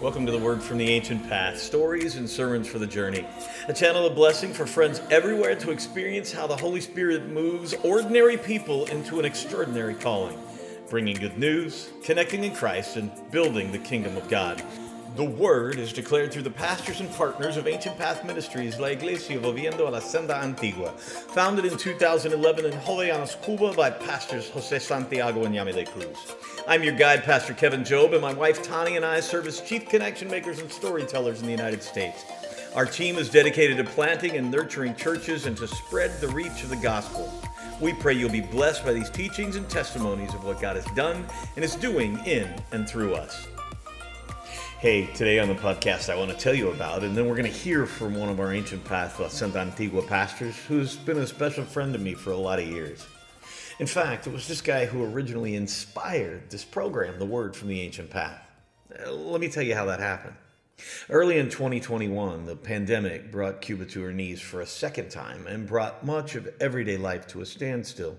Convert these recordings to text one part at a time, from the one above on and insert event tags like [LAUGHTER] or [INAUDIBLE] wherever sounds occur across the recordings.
Welcome to the Word from the Ancient Path Stories and Sermons for the Journey. A channel of blessing for friends everywhere to experience how the Holy Spirit moves ordinary people into an extraordinary calling, bringing good news, connecting in Christ, and building the kingdom of God. The Word is declared through the pastors and partners of Ancient Path Ministries, La Iglesia Volviendo a la Senda Antigua, founded in 2011 in Jovellanos, Cuba by pastors Jose Santiago and Yamile Cruz. I'm your guide, Pastor Kevin Job, and my wife Tani and I serve as chief connection makers and storytellers in the United States. Our team is dedicated to planting and nurturing churches and to spread the reach of the gospel. We pray you'll be blessed by these teachings and testimonies of what God has done and is doing in and through us. Hey, today on the podcast, I want to tell you about, and then we're going to hear from one of our ancient path La Senda Antigua pastors who's been a special friend to me for a lot of years. In fact, it was this guy who originally inspired this program, The Word from the Ancient Path. Uh, let me tell you how that happened. Early in 2021, the pandemic brought Cuba to her knees for a second time and brought much of everyday life to a standstill.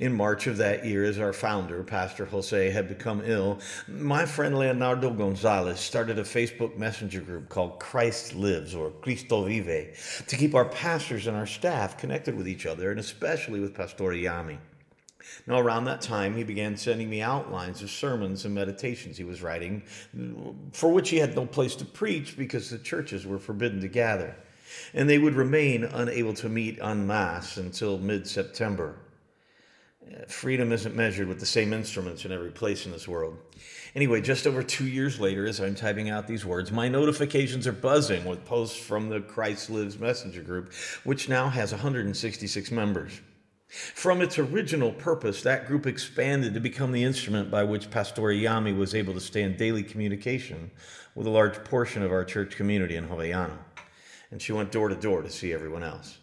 In March of that year, as our founder, Pastor Jose, had become ill, my friend Leonardo Gonzalez started a Facebook messenger group called Christ Lives or Cristo Vive to keep our pastors and our staff connected with each other and especially with Pastor Yami. Now, around that time, he began sending me outlines of sermons and meditations he was writing, for which he had no place to preach because the churches were forbidden to gather. And they would remain unable to meet en masse until mid September. Freedom isn't measured with the same instruments in every place in this world. Anyway, just over two years later, as I'm typing out these words, my notifications are buzzing with posts from the Christ Lives Messenger group, which now has 166 members. From its original purpose, that group expanded to become the instrument by which Pastor Yami was able to stay in daily communication with a large portion of our church community in Jovellanos. And she went door to door to see everyone else.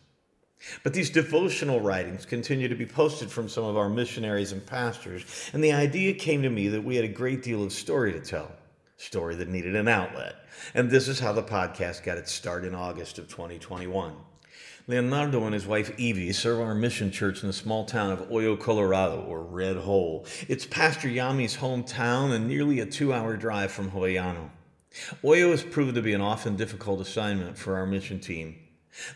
But these devotional writings continue to be posted from some of our missionaries and pastors, and the idea came to me that we had a great deal of story to tell, story that needed an outlet. And this is how the podcast got its start in August of 2021. Leonardo and his wife Evie serve our mission church in the small town of Hoyo, Colorado, or Red Hole. It's Pastor Yami's hometown and nearly a two hour drive from Jovellanos. Hoyo has proven to be an often difficult assignment for our mission team.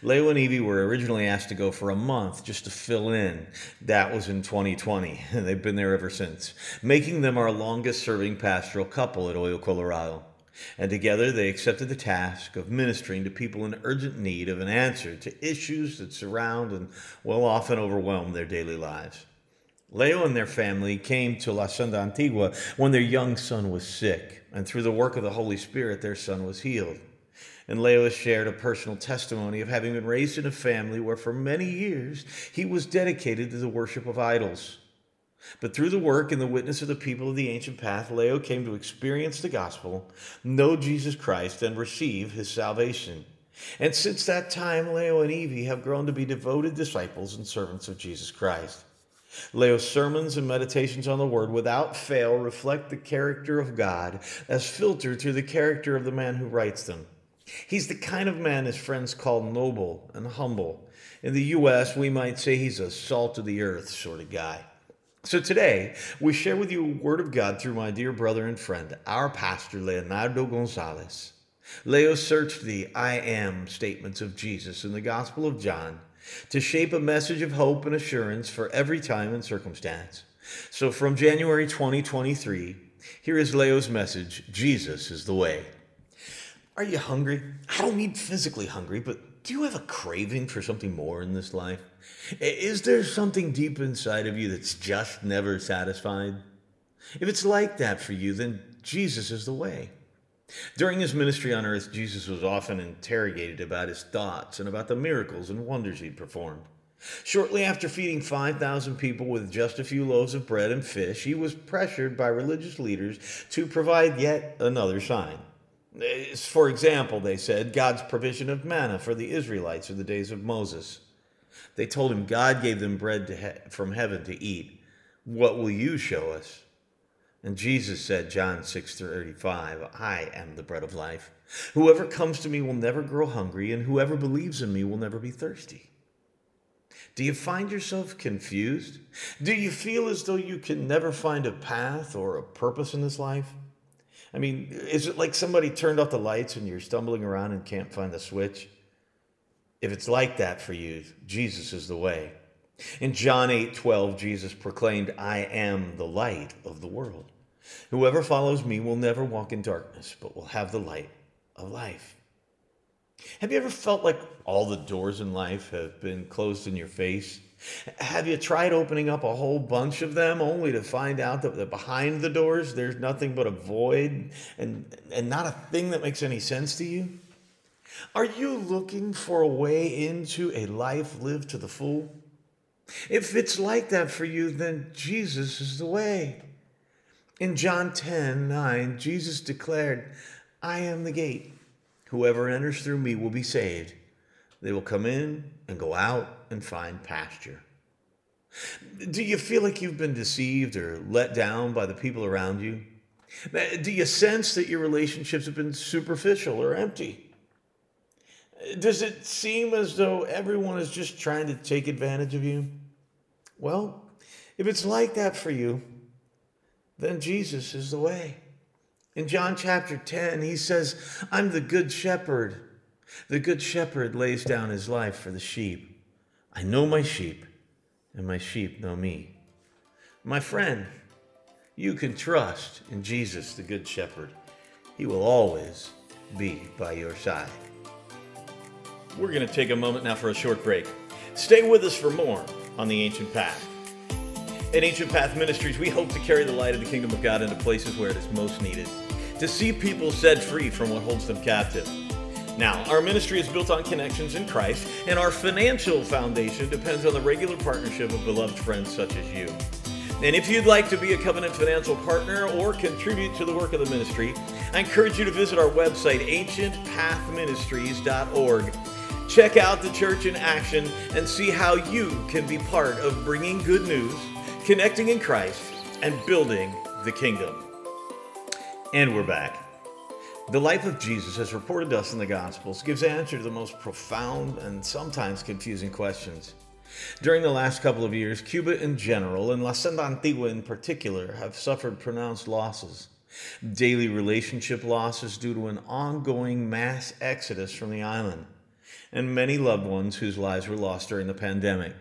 Leo and Evie were originally asked to go for a month just to fill in. That was in 2020, [LAUGHS] and they've been there ever since, making them our longest serving pastoral couple at Hoyo, Colorado. And together they accepted the task of ministering to people in urgent need of an answer to issues that surround and will often overwhelm their daily lives. Leo and their family came to La Senda Antigua when their young son was sick, and through the work of the Holy Spirit, their son was healed. And Leo has shared a personal testimony of having been raised in a family where for many years he was dedicated to the worship of idols. But through the work and the witness of the people of the ancient path, Leo came to experience the gospel, know Jesus Christ, and receive his salvation. And since that time, Leo and Evie have grown to be devoted disciples and servants of Jesus Christ. Leo's sermons and meditations on the Word without fail reflect the character of God as filtered through the character of the man who writes them. He's the kind of man his friends call noble and humble. In the U.S., we might say he's a salt of the earth sort of guy. So today, we share with you a word of God through my dear brother and friend, our pastor, Leonardo Gonzalez. Leo searched the I am statements of Jesus in the Gospel of John to shape a message of hope and assurance for every time and circumstance. So from January 2023, here is Leo's message Jesus is the way. Are you hungry? I don't mean physically hungry, but do you have a craving for something more in this life? Is there something deep inside of you that's just never satisfied? If it's like that for you, then Jesus is the way. During his ministry on earth, Jesus was often interrogated about his thoughts and about the miracles and wonders he'd performed. Shortly after feeding 5,000 people with just a few loaves of bread and fish, he was pressured by religious leaders to provide yet another sign. For example, they said, God's provision of manna for the Israelites in the days of Moses. They told him God gave them bread he- from heaven to eat. What will you show us? And Jesus said, John 6 35, I am the bread of life. Whoever comes to me will never grow hungry, and whoever believes in me will never be thirsty. Do you find yourself confused? Do you feel as though you can never find a path or a purpose in this life? I mean, is it like somebody turned off the lights and you're stumbling around and can't find the switch? If it's like that for you, Jesus is the way. In John 8 12, Jesus proclaimed, I am the light of the world. Whoever follows me will never walk in darkness, but will have the light of life. Have you ever felt like all the doors in life have been closed in your face? Have you tried opening up a whole bunch of them only to find out that behind the doors there's nothing but a void and, and not a thing that makes any sense to you? Are you looking for a way into a life lived to the full? If it's like that for you, then Jesus is the way. In John 10 9, Jesus declared, I am the gate. Whoever enters through me will be saved. They will come in and go out and find pasture. Do you feel like you've been deceived or let down by the people around you? Do you sense that your relationships have been superficial or empty? Does it seem as though everyone is just trying to take advantage of you? Well, if it's like that for you, then Jesus is the way. In John chapter 10, he says, I'm the good shepherd. The good shepherd lays down his life for the sheep. I know my sheep, and my sheep know me. My friend, you can trust in Jesus, the good shepherd. He will always be by your side. We're going to take a moment now for a short break. Stay with us for more on the Ancient Path. At Ancient Path Ministries, we hope to carry the light of the kingdom of God into places where it is most needed, to see people set free from what holds them captive. Now, our ministry is built on connections in Christ, and our financial foundation depends on the regular partnership of beloved friends such as you. And if you'd like to be a covenant financial partner or contribute to the work of the ministry, I encourage you to visit our website, ancientpathministries.org. Check out the church in action and see how you can be part of bringing good news, connecting in Christ, and building the kingdom. And we're back. The life of Jesus, as reported to us in the Gospels, gives answer to the most profound and sometimes confusing questions. During the last couple of years, Cuba in general, and La Senda Antigua in particular, have suffered pronounced losses. Daily relationship losses due to an ongoing mass exodus from the island, and many loved ones whose lives were lost during the pandemic.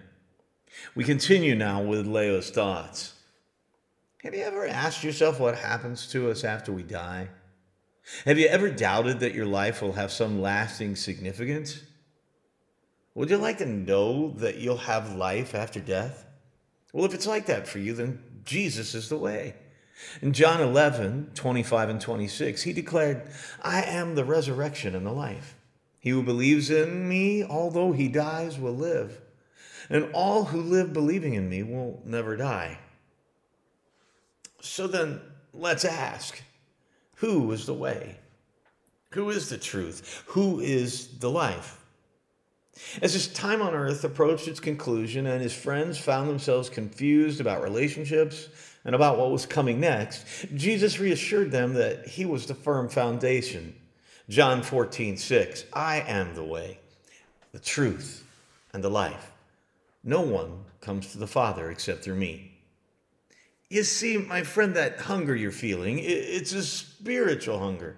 We continue now with Leo's thoughts. Have you ever asked yourself what happens to us after we die? Have you ever doubted that your life will have some lasting significance? Would you like to know that you'll have life after death? Well, if it's like that for you, then Jesus is the way. In John 11, 25 and 26, he declared, I am the resurrection and the life. He who believes in me, although he dies, will live. And all who live believing in me will never die. So then, let's ask who is the way? Who is the truth? Who is the life? As his time on earth approached its conclusion and his friends found themselves confused about relationships and about what was coming next, Jesus reassured them that he was the firm foundation. John 14, 6, I am the way, the truth, and the life. No one comes to the Father except through me. You see, my friend, that hunger you're feeling, it's a spiritual hunger.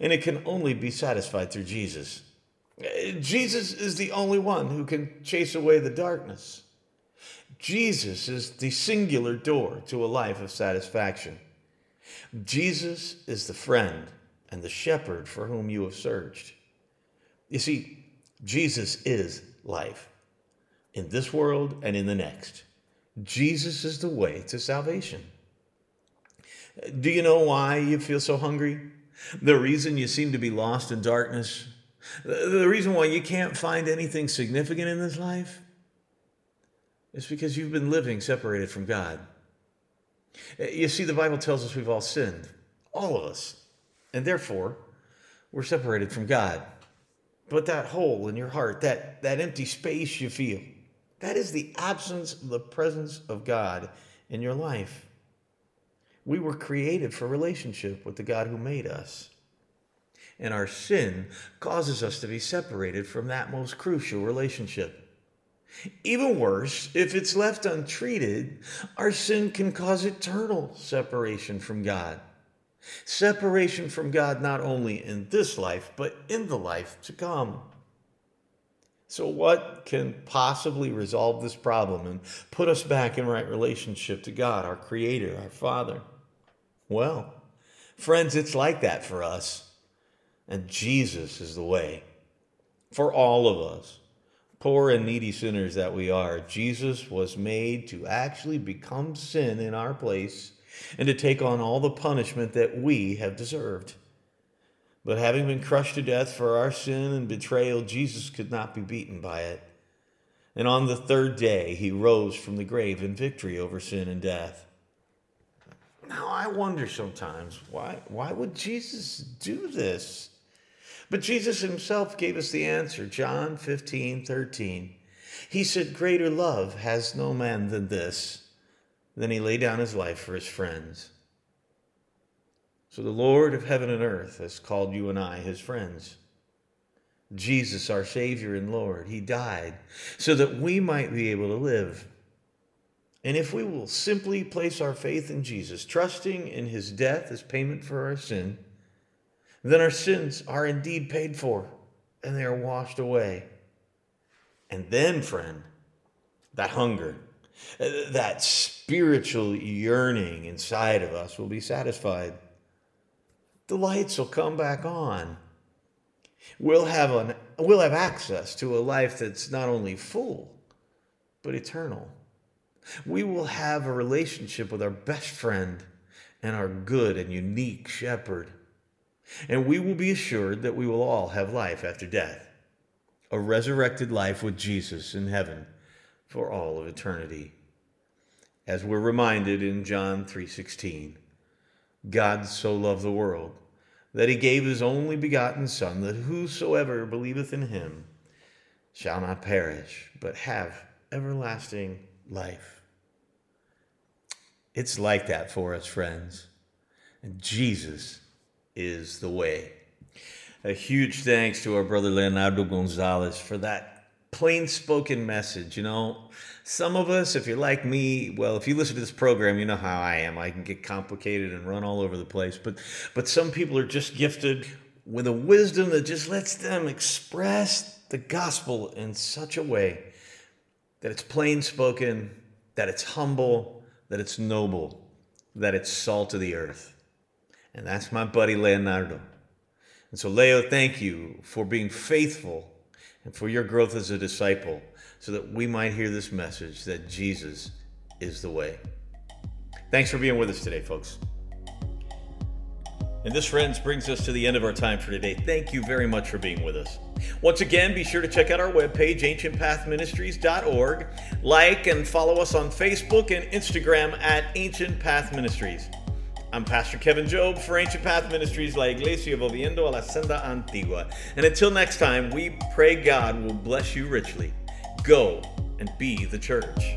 And it can only be satisfied through Jesus. Jesus is the only one who can chase away the darkness. Jesus is the singular door to a life of satisfaction. Jesus is the friend and the shepherd for whom you have searched. You see, Jesus is life in this world and in the next. Jesus is the way to salvation. Do you know why you feel so hungry? The reason you seem to be lost in darkness? The reason why you can't find anything significant in this life? is because you've been living separated from God. You see, the Bible tells us we've all sinned, all of us, and therefore we're separated from God. But that hole in your heart, that, that empty space you feel, that is the absence of the presence of God in your life. We were created for relationship with the God who made us. And our sin causes us to be separated from that most crucial relationship. Even worse, if it's left untreated, our sin can cause eternal separation from God. Separation from God not only in this life, but in the life to come. So, what can possibly resolve this problem and put us back in right relationship to God, our Creator, our Father? Well, friends, it's like that for us. And Jesus is the way for all of us. Poor and needy sinners that we are, Jesus was made to actually become sin in our place and to take on all the punishment that we have deserved. But having been crushed to death for our sin and betrayal, Jesus could not be beaten by it. And on the third day, he rose from the grave in victory over sin and death. Now, I wonder sometimes why, why would Jesus do this? But Jesus himself gave us the answer John 15 13. He said, Greater love has no man than this. Then he laid down his life for his friends. So the Lord of heaven and earth has called you and I his friends. Jesus, our Savior and Lord, he died so that we might be able to live. And if we will simply place our faith in Jesus, trusting in his death as payment for our sin, then our sins are indeed paid for and they are washed away. And then, friend, that hunger, that spiritual yearning inside of us will be satisfied the lights will come back on. We'll have, an, we'll have access to a life that's not only full, but eternal. We will have a relationship with our best friend and our good and unique shepherd. And we will be assured that we will all have life after death, a resurrected life with Jesus in heaven for all of eternity. As we're reminded in John 3:16, God so loved the world that he gave his only begotten Son, that whosoever believeth in him shall not perish, but have everlasting life. It's like that for us, friends. And Jesus is the way. A huge thanks to our brother Leonardo Gonzalez for that plain spoken message. You know, some of us, if you're like me, well, if you listen to this program, you know how I am. I can get complicated and run all over the place. But but some people are just gifted with a wisdom that just lets them express the gospel in such a way that it's plain spoken, that it's humble, that it's noble, that it's salt of the earth. And that's my buddy Leonardo. And so, Leo, thank you for being faithful and for your growth as a disciple so that we might hear this message that Jesus is the way. Thanks for being with us today, folks. And this, friends, brings us to the end of our time for today. Thank you very much for being with us. Once again, be sure to check out our webpage, ancientpathministries.org. Like and follow us on Facebook and Instagram at Ancient Path Ministries. I'm Pastor Kevin Job for Ancient Path Ministries, La Iglesia Volviendo a la Senda Antigua. And until next time, we pray God will bless you richly. Go and be the church.